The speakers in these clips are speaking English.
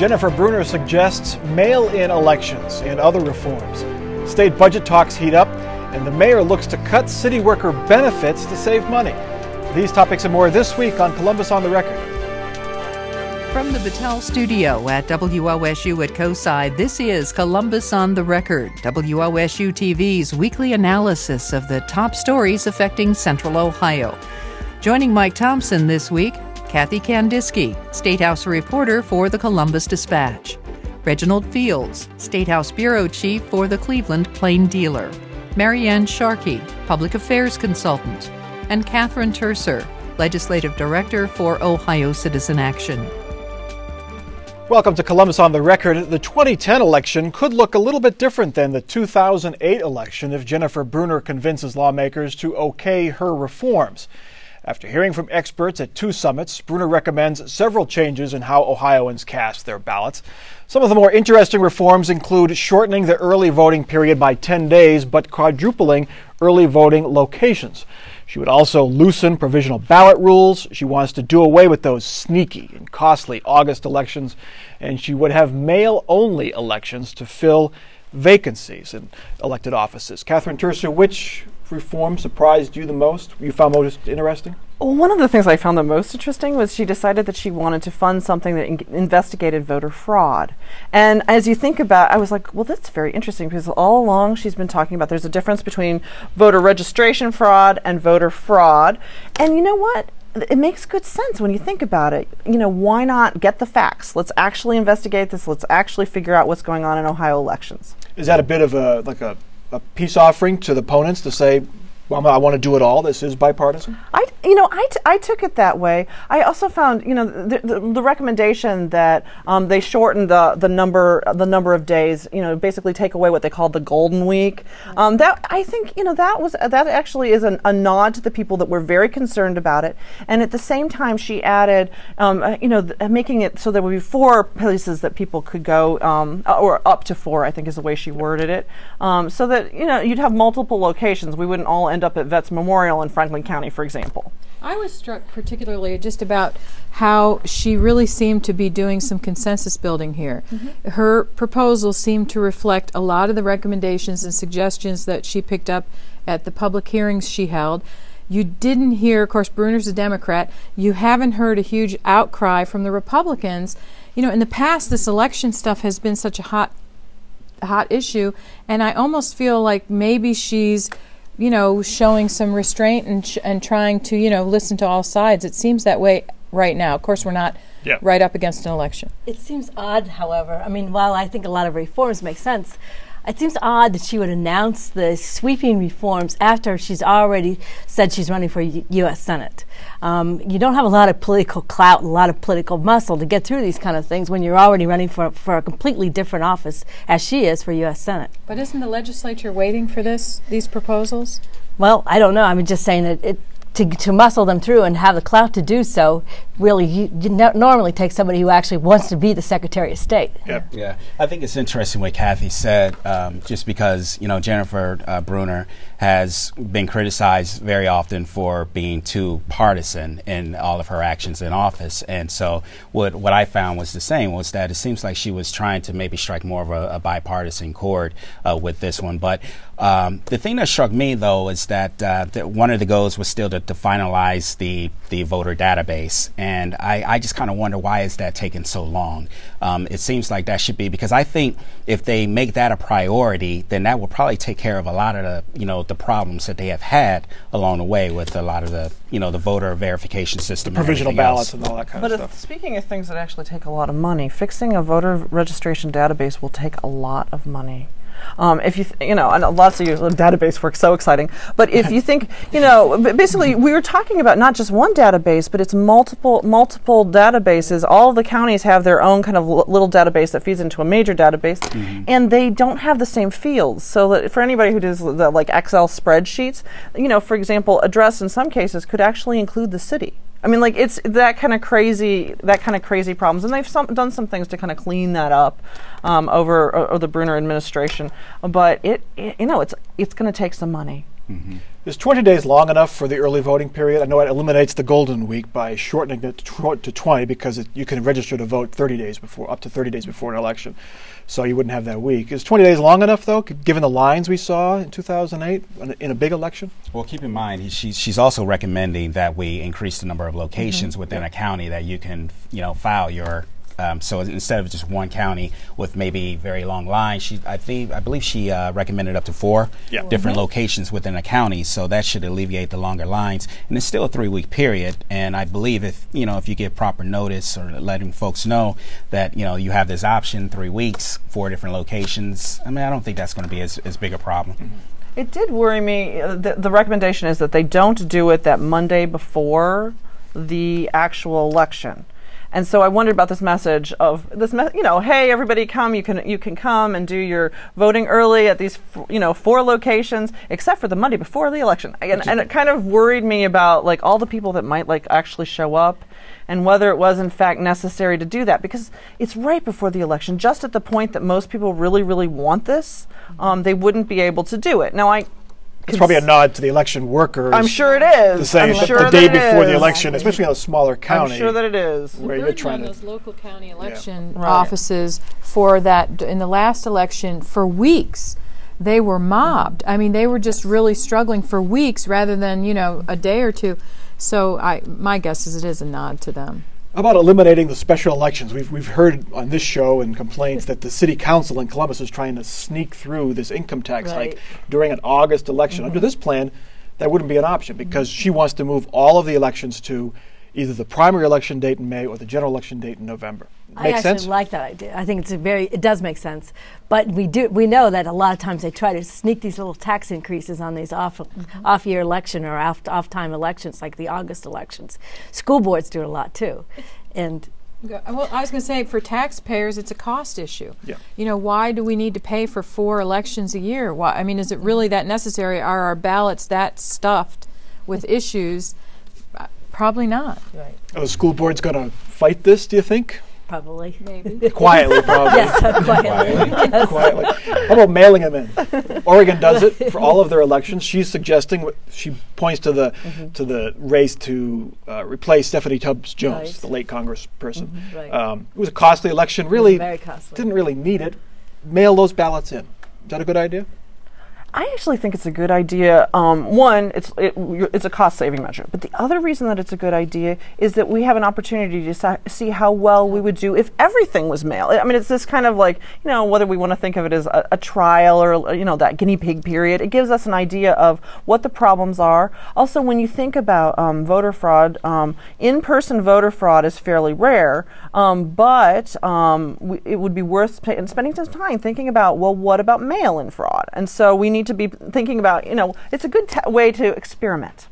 Jennifer Brunner suggests mail in elections and other reforms. State budget talks heat up, and the mayor looks to cut city worker benefits to save money. These topics and more this week on Columbus on the Record. From the Battelle studio at WOSU at COSI, this is Columbus on the Record, WOSU TV's weekly analysis of the top stories affecting Central Ohio. Joining Mike Thompson this week, Kathy Candisky, State House reporter for the Columbus Dispatch, Reginald Fields, State House bureau chief for the Cleveland Plain Dealer, Marianne Sharkey, public affairs consultant, and Catherine Turcer, legislative director for Ohio Citizen Action. Welcome to Columbus on the Record. The 2010 election could look a little bit different than the 2008 election if Jennifer Brunner convinces lawmakers to okay her reforms. After hearing from experts at two summits, Brunner recommends several changes in how Ohioans cast their ballots. Some of the more interesting reforms include shortening the early voting period by 10 days, but quadrupling early voting locations. She would also loosen provisional ballot rules. She wants to do away with those sneaky and costly August elections, and she would have mail only elections to fill vacancies in elected offices. Catherine Turcer, which reform surprised you the most? You found most interesting? Well, one of the things I found the most interesting was she decided that she wanted to fund something that in- investigated voter fraud. And as you think about, I was like, well, that's very interesting because all along she's been talking about there's a difference between voter registration fraud and voter fraud. And you know what? it makes good sense when you think about it. You know, why not get the facts? Let's actually investigate this. Let's actually figure out what's going on in Ohio elections. Is that a bit of a like a a peace offering to the opponents to say, well, I want to do it all. This is bipartisan. I, you know, I, t- I took it that way. I also found, you know, the, the, the recommendation that um, they shorten the, the number the number of days. You know, basically take away what they called the golden week. Um, that I think, you know, that was that actually is an, a nod to the people that were very concerned about it. And at the same time, she added, um, uh, you know, th- making it so there would be four places that people could go, um, or up to four. I think is the way she worded it, um, so that you know you'd have multiple locations. We wouldn't all end end up at Vets Memorial in Franklin County, for example. I was struck particularly just about how she really seemed to be doing some consensus building here. Mm-hmm. Her proposal seemed to reflect a lot of the recommendations and suggestions that she picked up at the public hearings she held. You didn't hear, of course, Brunner's a Democrat. You haven't heard a huge outcry from the Republicans. You know, in the past, this election stuff has been such a hot, hot issue, and I almost feel like maybe she's you know, showing some restraint and sh- and trying to, you know, listen to all sides. It seems that way right now. Of course, we're not yeah. right up against an election. It seems odd, however. I mean, while I think a lot of reforms make sense, it seems odd that she would announce the sweeping reforms after she's already said she's running for U- U.S. Senate. Um, you don't have a lot of political clout a lot of political muscle to get through these kind of things when you're already running for, for a completely different office, as she is for U.S. Senate. But isn't the legislature waiting for this these proposals? Well, I don't know. I'm just saying that it, to, to muscle them through and have the clout to do so, really, you, you no, normally take somebody who actually wants to be the Secretary of State. Yep. Yeah, I think it's interesting what Kathy said, um, just because, you know, Jennifer uh, Brunner has been criticized very often for being too partisan in all of her actions in office. And so what, what I found was the same, was that it seems like she was trying to maybe strike more of a, a bipartisan chord uh, with this one. But um, the thing that struck me, though, is that, uh, that one of the goals was still to to, finalize the, the voter database. And I, I just kind of wonder why is that taking so long? Um, it seems like that should be because I think if they make that a priority, then that will probably take care of a lot of the you know the problems that they have had along the way with a lot of the you know the voter verification system, the provisional ballots, else. and all that kind but of stuff. But speaking of things that actually take a lot of money, fixing a voter registration database will take a lot of money. Um, if you, th- you know, and lots of your database work so exciting. But if you think, you know, basically we were talking about not just one database, but it's multiple multiple databases. All the counties have their own kind of l- little database that feeds into a major database, mm-hmm. and they don't have the same fields. So that for anybody who does the like Excel spreadsheets, you know, for example, address in some cases could actually include the city. I mean, like it's that kind of crazy, that kind of crazy problems, and they've some, done some things to kind of clean that up um, over, the Brunner administration. But it, it, you know, it's it's going to take some money. Is 20 days long enough for the early voting period? I know it eliminates the golden week by shortening it to 20 because it, you can register to vote 30 days before, up to 30 days before an election. So you wouldn't have that week. Is 20 days long enough, though, given the lines we saw in 2008 in a, big election? Well, keep in mind, he- she's, she's also recommending that we increase the number of locations mm-hmm. within a county that you can, you know, file your. Um, so instead of just one county with maybe very long lines, she, I think, I believe she uh, recommended up to four Yeah. different locations within a county. So that should alleviate the longer lines, and it's still a three-week period. And I believe if you know if you give proper notice or letting folks know that you know you have this option, three weeks, four different locations. I mean, I don't think that's going to be as, as big a problem. It did worry me. uh, The, the recommendation is that they don't do it that Monday before the actual election. And so I wondered about this message of this, me- you know, hey, everybody, come! You can you can come and do your voting early at these, f- you know, four locations, except for the Monday before the election. And, and it kind of worried me about like all the people that might like actually show up, and whether it was in fact necessary to do that because it's right before the election, just at the point that most people really, really want this, um, they wouldn't be able to do it. Now I. It's probably a nod to the election workers. I'm sure it is. To say I'm that sure the day it before the election, especially in a smaller county. I'm sure that it is. where you're trying on to. those local county election Right. offices for that in the last election for weeks they were mobbed i mean they were just really struggling for weeks rather than you know a day or two so i my guess is it is a nod to them How about eliminating the special elections? We've, we've heard on this show and complaints that the city council in Columbus is trying to sneak through this income tax Right. hike during an August election. Under mm-hmm. this plan, that wouldn't be an option because she wants to move all of the elections to either the primary election date in May or the general election date in November. I Make actually sense? like that idea. I think it's a very it does make sense. But we do we know that a lot of times they try to sneak these little tax increases on these off off year election or off off time elections like the August elections. School boards do it a lot too. And Well, I was going to say for taxpayers, it's a cost issue. Yeah. You know, why do we need to pay for four elections a year? Why? I mean, is it really that necessary? Are our ballots that stuffed with issues? Uh, Probably not. Right. Are the school board's going to fight this, do you think? Probably Maybe. Quietly, probably. yes, quietly. quietly. How about mailing them in? Oregon does it for all of their elections. She's suggesting she points to the Mm-hmm. to the race to uh, replace Stephanie Tubbs Jones, Right. Mm-hmm. the late Congressperson. right. Um, it was a costly election. Really, very costly. didn't really need it. Mail those ballots in. Is that a good idea? I actually think it's a good idea. Um, one, it's it, it's a cost saving measure, but the other reason that it's a good idea is that we have an opportunity to sa- see how well we would do if everything was mail. I mean, it's this kind of like you know whether we want to think of it as a, a trial or you know that guinea pig period. It gives us an idea of what the problems are. Also, when you think about um, voter fraud, um, in person voter fraud is fairly rare, um, but um, it would be worth sp- spending some time thinking about well, what about mail in fraud? And so we need to be thinking about, you know, it's a good t- way to experiment.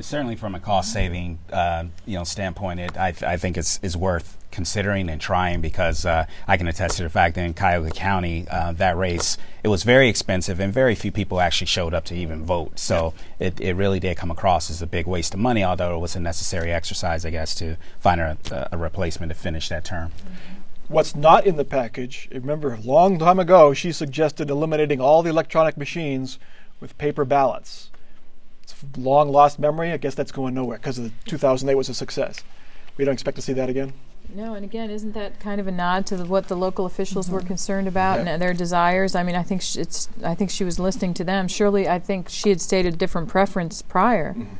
Certainly, from a cost saving uh, you know standpoint, it I, th- I think it's is worth considering and trying because uh, I can attest to the fact that in Cuyahoga County, uh, that race it was very expensive and very few people actually showed up to even vote. So it, it really did come across as a big waste of money, although it was a necessary exercise, I guess, to find a, a replacement to finish that term. What's not in the package? Remember, a long time ago, she suggested eliminating all the electronic machines with paper ballots. It's a long lost memory. I guess that's going nowhere because the 2008 was a success. We don't expect to see that again. No, and again, isn't that kind of a nod to the, what the local officials were mm-hmm. concerned about Yeah. and their desires? I mean, I think sh- it's. I think she was listening to them. Surely, I think she had stated a different preference prior, mm-hmm.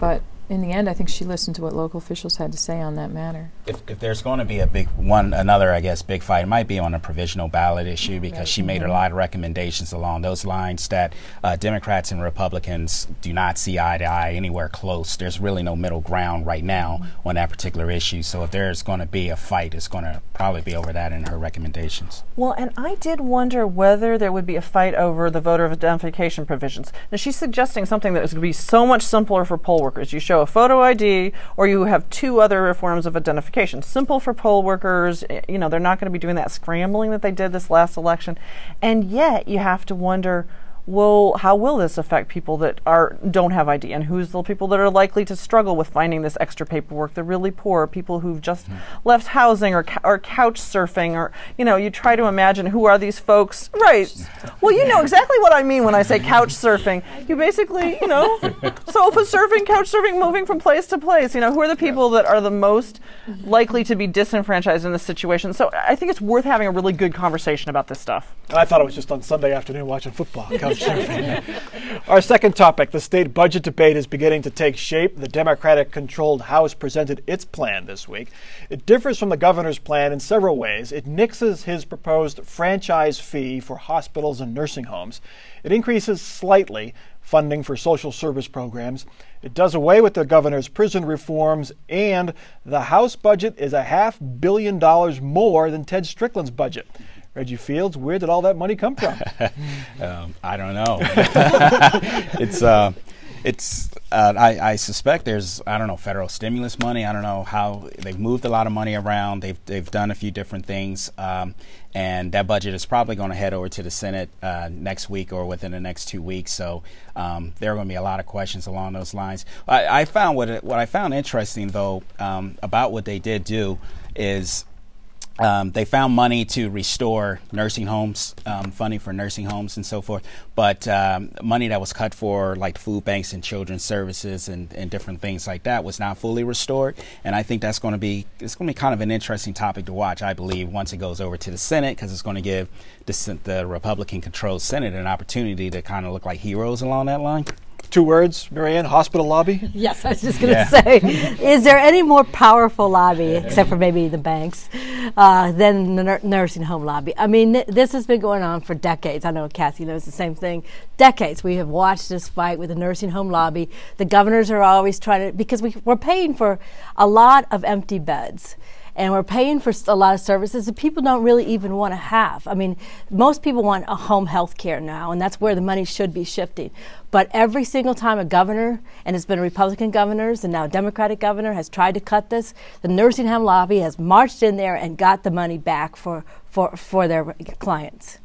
but in the end, I think she listened to what local officials had to say on that matter. If, if there's going to be a big one, another, I guess, big fight, it might be on a provisional ballot issue because she made a lot of recommendations along those lines that uh, Democrats and Republicans do not see eye to eye anywhere close. There's really no middle ground right now on that particular issue. So if there's going to be a fight, it's going to probably be over that in her recommendations. Well, and I did wonder whether there would be a fight over the voter identification provisions. Now, she's suggesting something that is going to be so much simpler for poll workers. You show a photo ID, or you have two other forms of identification. Simple for poll workers. eh, You know, they're not going to be doing that scrambling that they did this last election. And yet, you have to wonder will how will this affect people that are don't have ID and who's the people that are likely to struggle with finding this extra paperwork? The really poor, people who've just mm-hmm. left housing or or couch surfing or you know, you try to imagine who are these folks. Right. Well, you know exactly what I mean when I say couch surfing. You basically, you know, sofa surfing, couch surfing, moving from place to place. You know, who are the people that are the most likely to be disenfranchised in this situation? So I think it's worth having a really good conversation about this stuff. I thought it was just on Sunday afternoon watching football. Our second topic the state budget debate is beginning to take shape. The Democratic controlled House presented its plan this week. It differs from the governor's plan in several ways. It nixes his proposed franchise fee for hospitals and nursing homes, it increases slightly funding for social service programs. It does away with the governor's prison reforms, and the House budget is a half billion dollars more than Ted Strickland's budget. Reggie Fields, where did all that money come from? um, I don't know. it's uh, it's uh, I, I, suspect there's I don't know federal stimulus money. I don't know how they've moved a lot of money around. They've they've done a few different things, um, and that budget is probably going to head over to the Senate uh, next week or within the next two weeks. So um, there are going to be a lot of questions along those lines. I, I found what it, what I found interesting though um, about what they did do is um, they found money to restore nursing homes, um, funding for nursing homes and so forth, but um, money that was cut for like food banks and children's services and, and different things like that was not fully restored. And I think that's going to be it's going to be kind of an interesting topic to watch. I believe once it goes over to the Senate because it's going to give the, the Republican-controlled Senate an opportunity to kind of look like heroes along that line. Two words, Marianne, hospital lobby? Yes, I was just going to yeah. say, is there any more powerful lobby, except for maybe the banks, uh, than the nur- nursing home lobby? I mean, th- this has been going on for decades. I know Kathy knows the same thing. Decades. We have watched this fight with the nursing home lobby. The governors are always trying to, because we, we're paying for a lot of empty beds and we're paying for a lot of services that people don't really even want to have. I mean, most people want a home health care now, and that's where the money should be shifting. But every single time a governor, and it's been Republican governors and now a Democratic governor, has tried to cut this, the nursing home lobby has marched in there and got the money back for, for, for their clients.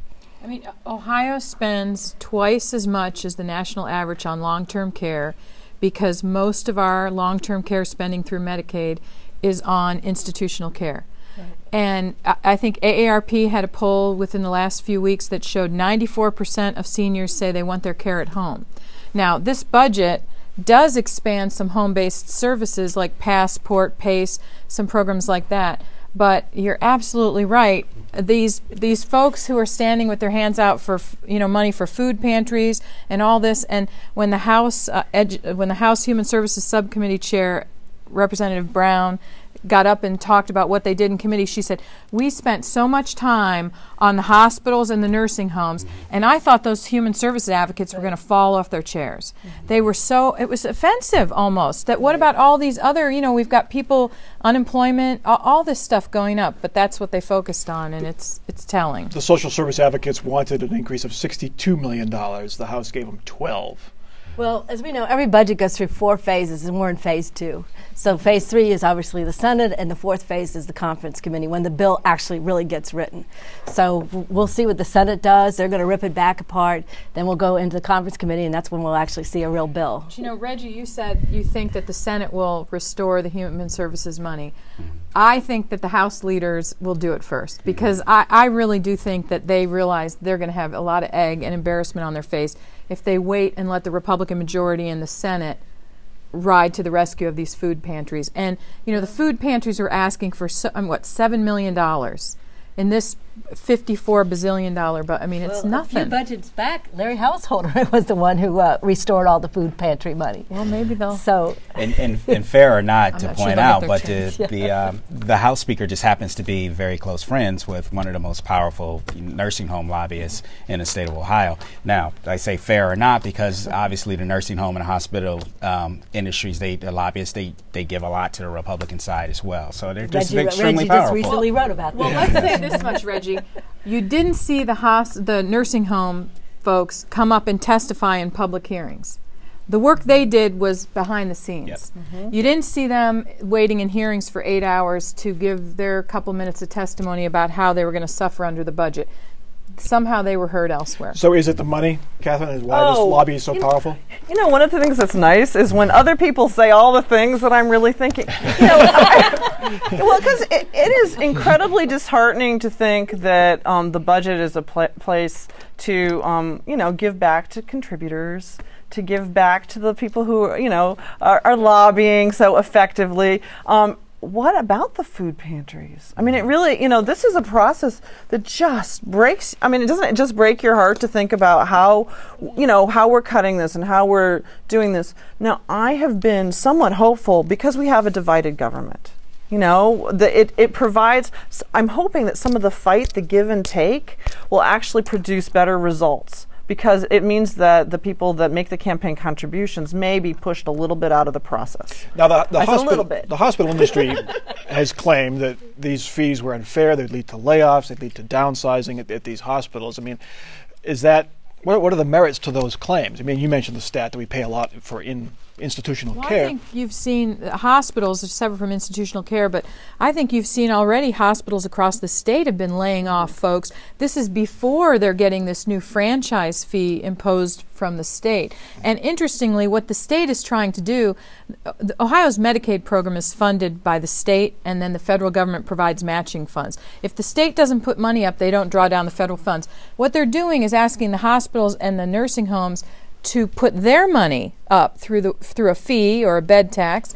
I mean, Ohio spends twice as much as the national average on long term care because most of our long term care spending through Medicaid is on institutional care. Right. And I, I think AARP had a poll within the last few weeks that showed 94% of seniors say they want their care at home. Now, this budget does expand some home based services like Passport, PACE, some programs like that. But you're absolutely right. These these folks who are standing with their hands out for you know money for food pantries and all this, and when the House uh, edu- when the House Human Services Subcommittee Chair Representative Brown got up and talked about what they did in committee, she said, We spent so much time on the hospitals and the nursing homes, mm-hmm. and I thought those human services advocates were going to fall off their chairs. Mm-hmm. They were so, it was offensive almost. That what about all these other, you know, we've got people, unemployment, all, all this stuff going up, but that's what they focused on, and it's, it's telling. The social service advocates wanted an increase of $62 million. The House gave them 12. Well, as we know, every budget goes through four phases, and we're in phase two. So, phase three is obviously the Senate, and the fourth phase is the conference committee when the bill actually really gets written. So, we'll see what the Senate does. They're going to rip it back apart. Then we'll go into the conference committee, and that's when we'll actually see a real bill. You know, Reggie, you said you think that the Senate will restore the human services money. I think that the House leaders will do it first because I, I really do think that they realize they're going to have a lot of egg and embarrassment on their face if they wait and let the Republican majority in the Senate ride to the rescue of these food pantries. And you know, the food pantries are asking for so, um, what seven million dollars in this 54 bazillion dollar but i mean it's well, nothing a few budgets back larry householder was the one who uh, restored all the food pantry money. Well maybe they'll so and, and, and fair or not to not point sure out but the, yeah. the, um, the house speaker just happens to be very close friends with one of the most powerful nursing home lobbyists in the state of ohio. Now i say fair or not? Because obviously the nursing home and hospital um, industries they the lobbyists they, they give a lot to the republican side as well. So they're just Reggie, extremely Reggie powerful. just recently wrote about well let's say this much reggie you didn't see the hos- the nursing home folks come up and testify in public hearings. The work they did was behind the scenes. Yep. Mm-hmm. You didn't see them waiting in hearings for eight hours to give their couple minutes of testimony about how they were going to suffer under the budget. Somehow they were heard elsewhere. So is it the money, Catherine? Is why this Oh, lobby is so you know- powerful? You know, one of the things that's nice is when other people say all the things that I'm really thinking. You know, I- well, because it, it is incredibly disheartening to think that um, the budget is a pla place to, um, you know, give back to contributors, to give back to the people who, you know, are, are lobbying so effectively. Um, what about the food pantries? I mean, it really, you know, this is a process that just breaks. I mean, it doesn't just break your heart to think about how, you know, how we're cutting this and how we're doing this. Now, I have been somewhat hopeful because we have a divided government. You know, the, it, it provides, I'm hoping that some of the fight, the give and take, will actually produce better results because it means that the people that make the campaign contributions may be pushed a little bit out of the process. Now, the, the, hospital, the hospital industry has claimed that these fees were unfair. They'd lead to layoffs. They'd lead to downsizing at, at these hospitals. I mean, is that what, what are the merits to those claims? I mean, you mentioned the stat that we pay a lot for in institutional Well, care. I think you've seen uh, hospitals separate from institutional care, but I think you've seen already hospitals across the state have been laying off folks. This is before they're getting this new franchise fee imposed from the state. And interestingly, what the state is trying to do, uh, Ohio's Medicaid program is funded by the state, and then the federal government provides matching funds. If the state doesn't put money up, they don't draw down the federal funds. What they're doing is asking the hospitals and the nursing homes to put their money up through the through a fee or a bed tax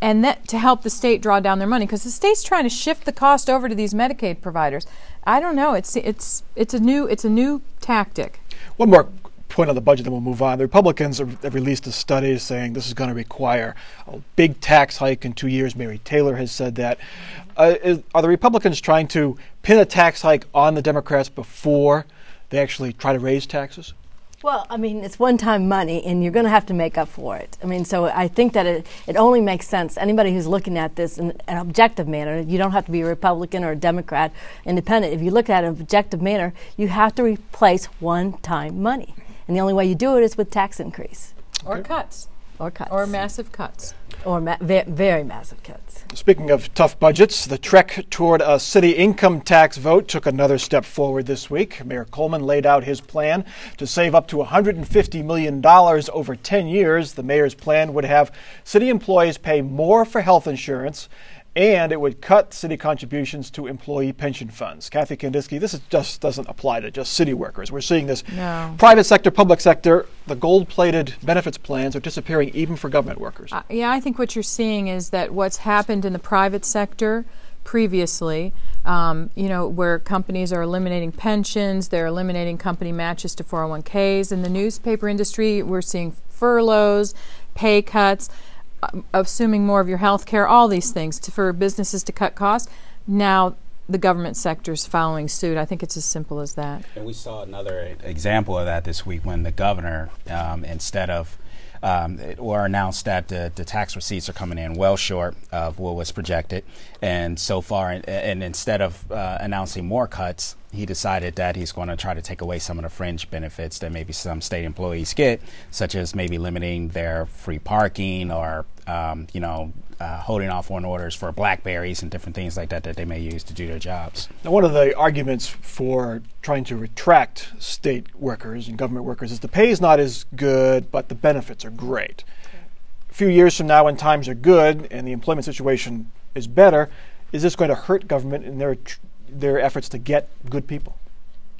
and that to help the state draw down their money because the state's trying to shift the cost over to these Medicaid providers. I don't know. It's it's it's a new it's a new tactic. One more point on the budget, then we'll move on. The Republicans have have released a study saying this is going to require a big tax hike in two years. Mary Taylor has said that. Uh, is, are the Republicans trying to pin a tax hike on the Democrats before they actually try to raise taxes? Well, I mean, it's one time money, and you're going to have to make up for it. I mean, so I think that it, it only makes sense. Anybody who's looking at this in an objective manner, you don't have to be a Republican or a Democrat, independent. If you look at it in an objective manner, you have to replace one time money. And the only way you do it is with tax increase Or cuts. Or cuts. Or massive cuts. Or ma- ve- very massive cuts. Speaking of tough budgets, the trek toward a city income tax vote took another step forward this week. Mayor Coleman laid out his plan to save up to $150 million over 10 years. The mayor's plan would have city employees pay more for health insurance and it would cut city contributions to employee pension funds. Kathy Candisky, this is just doesn't apply to just city workers. We're seeing this No. private sector, public sector, the gold-plated benefits plans are disappearing even for government workers. Uh, yeah, I think what you're seeing is that what's happened in the private sector previously, um, you know, where companies are eliminating pensions, they're eliminating company matches to 401ks. In the newspaper industry, we're seeing furloughs, pay cuts, assuming more of your health care, all these things to, for businesses to cut costs. Now, the government sector is following suit. I think it's as simple as that. And we saw another example of that this week when the governor, um, instead of um, or announced that the, the tax receipts are coming in well short of what was projected, and so far, and, and instead of uh, announcing more cuts, he decided that he's going to try to take away some of the fringe benefits that maybe some state employees get, such as maybe limiting their free parking or um, you know uh, holding off on orders for blackberries and different things like that that they may use to do their jobs. Now, one of the arguments for trying to retract state workers and government workers is the pay is not as good, but the benefits are great. A few years from now, when times are good and the employment situation is better, is this going to hurt government in their their efforts to get good people?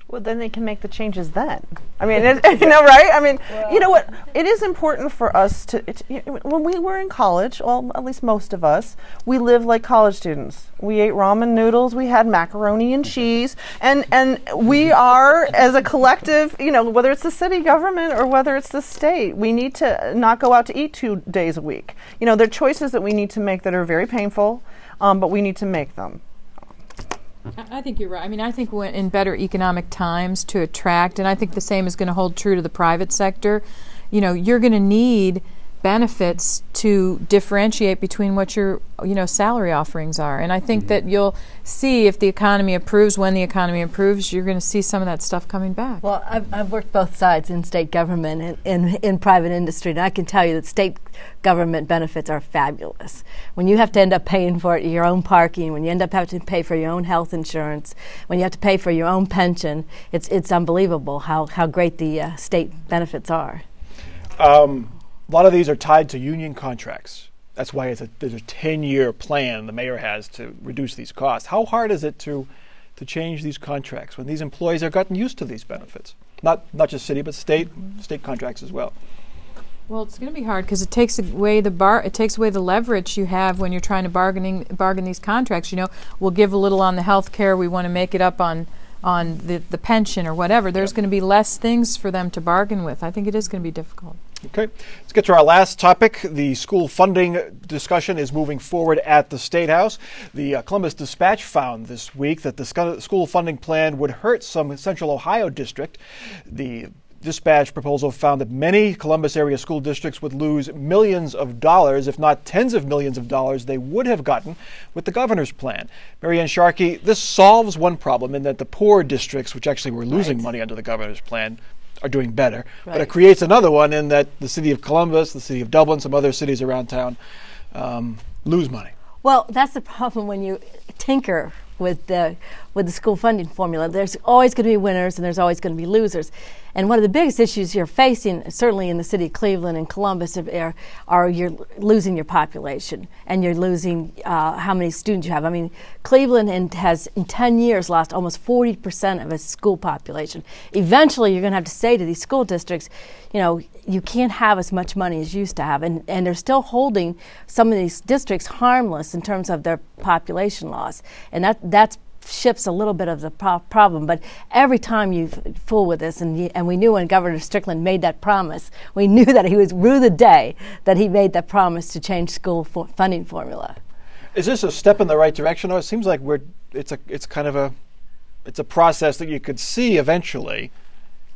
Well, then they can make the changes then. I mean, it, you know, right? I mean, you know what? It is important for us to. It, you know, when we were in college, well, at least most of us, we lived like college students. We ate ramen noodles. We had macaroni and cheese, and and we are as a collective. You know, whether it's the city government or whether it's the state, we need to not go out to eat two days a week. You know, there are choices that we need to make that are very painful, um, but we need to make them. I think you're right. I mean, I think when in better economic times to attract, and I think the same is going to hold true to the private sector. You know, you're going to need benefits to differentiate between what your you know salary offerings are and i think Mm-hmm. that you'll see if the economy improves when the economy improves you're going to see some of that stuff coming back Well, I've, I've worked both sides in state government and in, in private industry, and I can tell you that state government benefits are fabulous. When you have to end up paying for your own parking, when you end up having to pay for your own health insurance, when you have to pay for your own pension, it's, it's unbelievable how, how great the uh, state benefits are. Um, a lot of these are tied to union contracts. That's why it's a, there's a 10 year plan the mayor has to reduce these costs. How hard is it to, to change these contracts when these employees have gotten used to these benefits? Not, not just city, but state, state contracts as well. Well, it's going to be hard because it takes away the bar. It takes away the leverage you have when you're trying to bargaining bargain these contracts. You know, we'll give a little on the health care. We want to make it up on on the, the pension or whatever. There's going to be less things for them to bargain with. I think it is going to be difficult. Okay, let's get to our last topic. The school funding discussion is moving forward at the State House. The uh, Columbus Dispatch found this week that the school funding plan would hurt some Central Ohio district. The dispatch proposal found that many Columbus area school districts would lose millions of dollars, if not tens of millions of dollars, they would have gotten with the governor's plan. Marianne Sharkey, this solves one problem in that the poor districts, which actually were losing money under the governor's plan, are doing better. But it creates another one in that the city of Columbus, the city of Dublin, some other cities around town um, lose money. Well, that's the problem when you tinker with the with the school funding formula. There's always going to be winners and there's always going to be losers. And one of the biggest issues you're facing, certainly in the city of Cleveland and Columbus, are, are you're losing your population and you're losing uh, how many students you have. I mean, Cleveland and has in 10 years lost almost 40% of its school population. Eventually, you're going to have to say to these school districts, you know, you can't have as much money as you used to have. And, and they're still holding some of these districts harmless in terms of their population loss. And that, that's shifts a little bit of the pro- problem. But every time you fool with this, and, and we knew when Governor Strickland made that promise, we knew that he was rue the day that he made that promise to change school for funding formula. Is this a step in the right direction? Or it seems like we're it's a it's kind of a it's a process that you could see eventually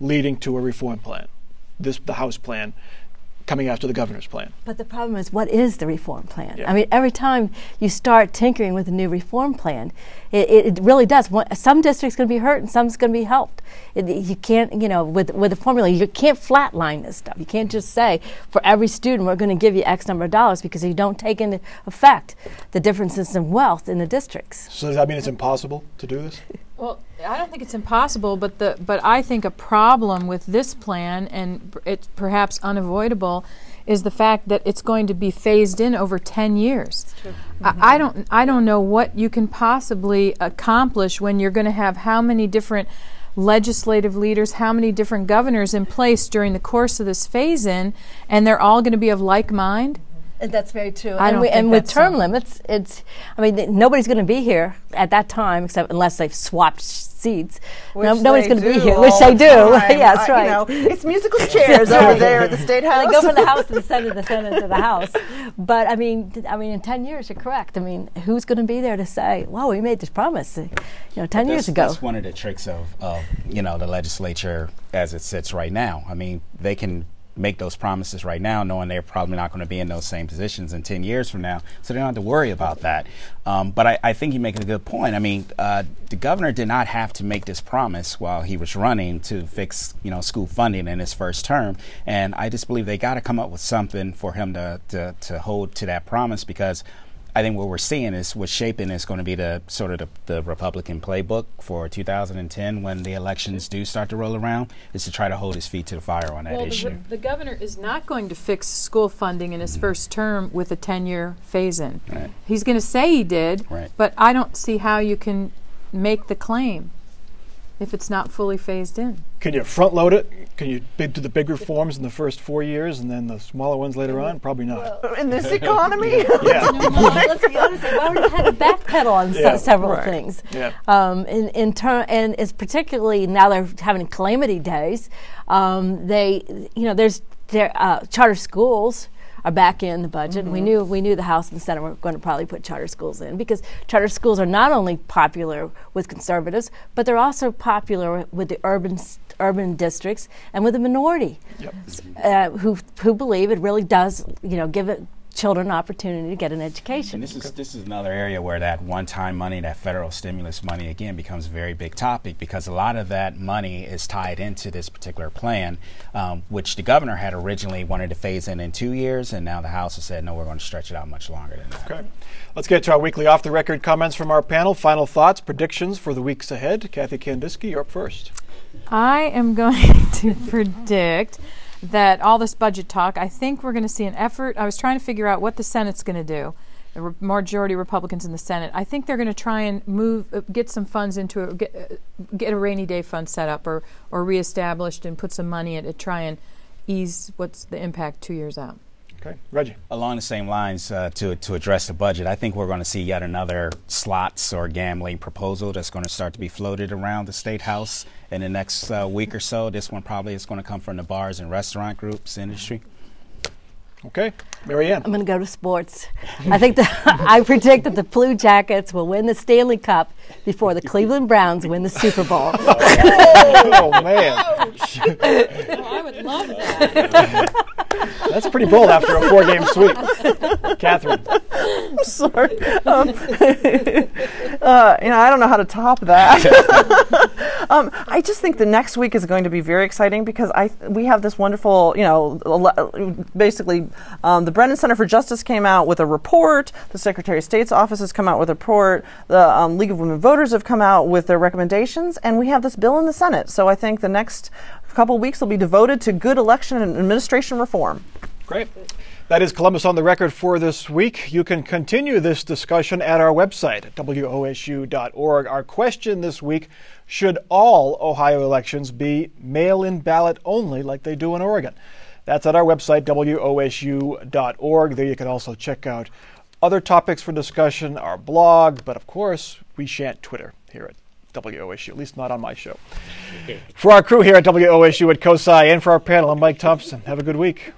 leading to a reform plan. This the House plan coming after the governor's plan. But the problem is, what is the reform plan? Yeah. I mean, every time you start tinkering with a new reform plan, it, it, really does. One, some districts going to be hurt, and some's going to be helped. It, you can't, you know, with with the formula, you can't flatline this stuff. You can't just say for every student we're going to give you X number of dollars because you don't take into effect the differences in wealth in the districts. So does that mean it's impossible to do this? Well, I don't think it's impossible, but the but I think a problem with this plan, and it's perhaps unavoidable, is the fact that it's going to be phased in over ten years. I, mm-hmm. I don't I don't know what you can possibly accomplish when you're going to have how many different legislative leaders, how many different governors in place during the course of this phase in, and they're all going to be of like mind. And that's very true. I and we, and with term so. limits, it's. I mean, th- nobody's going to be here at that time, except unless they've swapped seats. No, nobody's going to be here, which they the do. time. yeah, that's I- right. You know, it's musical chairs over there at the State House. They go from the House to the Senate, the Senate to the House. But I mean, th- I mean, in ten years, you're correct. I mean, who's going to be there to say, "Well, we made this promise," uh, you know, ten years ago? That's one of the tricks of, of you know the legislature as it sits right now. I mean, they can make those promises right now, knowing they're probably not going to be in those same positions in ten years from now, so they don't have to worry about that. Um, but I, I think you make a good point. I mean, uh, the governor did not have to make this promise while he was running to fix you know school funding in his first term, and I just believe they got to come up with something for him to, to to hold to that promise because. I think what we're seeing is what's shaping is going to be the sort of the, the Republican playbook for 2010 when the elections do start to roll around is to try to hold his feet to the fire on that Well, issue. the governor is not going to fix school funding in his mm-hmm. first term with a 10 year phase in. Right. He's going to say he did, Right. but I don't see how you can make the claim if it's not fully phased in. Can you front load it? Can you big, do the big reforms in the first four years and then the smaller ones later on? Probably not. in this economy. yeah. Let's be honest. We've already had to backpedal on se- Yeah. several Right. things. Yeah. Um, in in turn, and it's particularly now they're having calamity days. Um, they, you know, there's their uh, charter schools are back in the budget. We knew we knew the House and the Senate were going to probably put charter schools in because charter schools are not only popular with conservatives, but they're also popular with the urban urban districts and with the minority uh, who who believe it really does you know give it children an opportunity to get an education. And this is this is another area where that one-time money, that federal stimulus money, again becomes a very big topic because a lot of that money is tied into this particular plan, um, which the governor had originally wanted to phase in in two years, and now the House has said no, we're going to stretch it out much longer than that. Okay. Let's get to our weekly off the record comments from our panel. Final thoughts, predictions for the weeks ahead. Kathy Candisky, you're up first. I am going to predict that all this budget talk, I think we're going to see an effort. I was trying to figure out what the Senate's going to do. The re- majority Republicans in the Senate. I think they're going to try and move, uh, get some funds into a, get, uh, get a rainy day fund set up or or reestablished and put some money in it try and ease what's the impact two years out. Okay. Reggie. Along the same lines, uh, to to address the budget, I think we're going to see yet another slots or gambling proposal that's going to start to be floated around the state house in the next uh, week or so. This one probably is going to come from the bars and restaurant groups industry. Okay. Marianne. I'm going to go to sports. I think the, I predict that the Blue Jackets will win the Stanley Cup before the Cleveland Browns win the Super Bowl. oh, man. I would love that. That's pretty bold after a four game sweep. Catherine. I'm sorry. Um, uh, you know, I don't know how to top that. Um, I just think the next week is going to be very exciting because I we have this wonderful, you know, basically um, the Brennan Center for Justice came out with a report. The Secretary of State's office has come out with a report. The um, League of Women Voters have come out with their recommendations, and we have this bill in the Senate. So I think the next couple weeks will be devoted to good election and administration reform. Great. That is Columbus on the record for this week. You can continue this discussion at our website, wosu.org. Our question this week should all Ohio elections be mail in ballot only, like they do in Oregon? That's at our website, wosu.org. There you can also check out other topics for discussion, our blog, but of course, we shan't Twitter here at WOSU, at least not on my show. For our crew here at WOSU at COSI and for our panel, I'm Mike Thompson. Have a good week.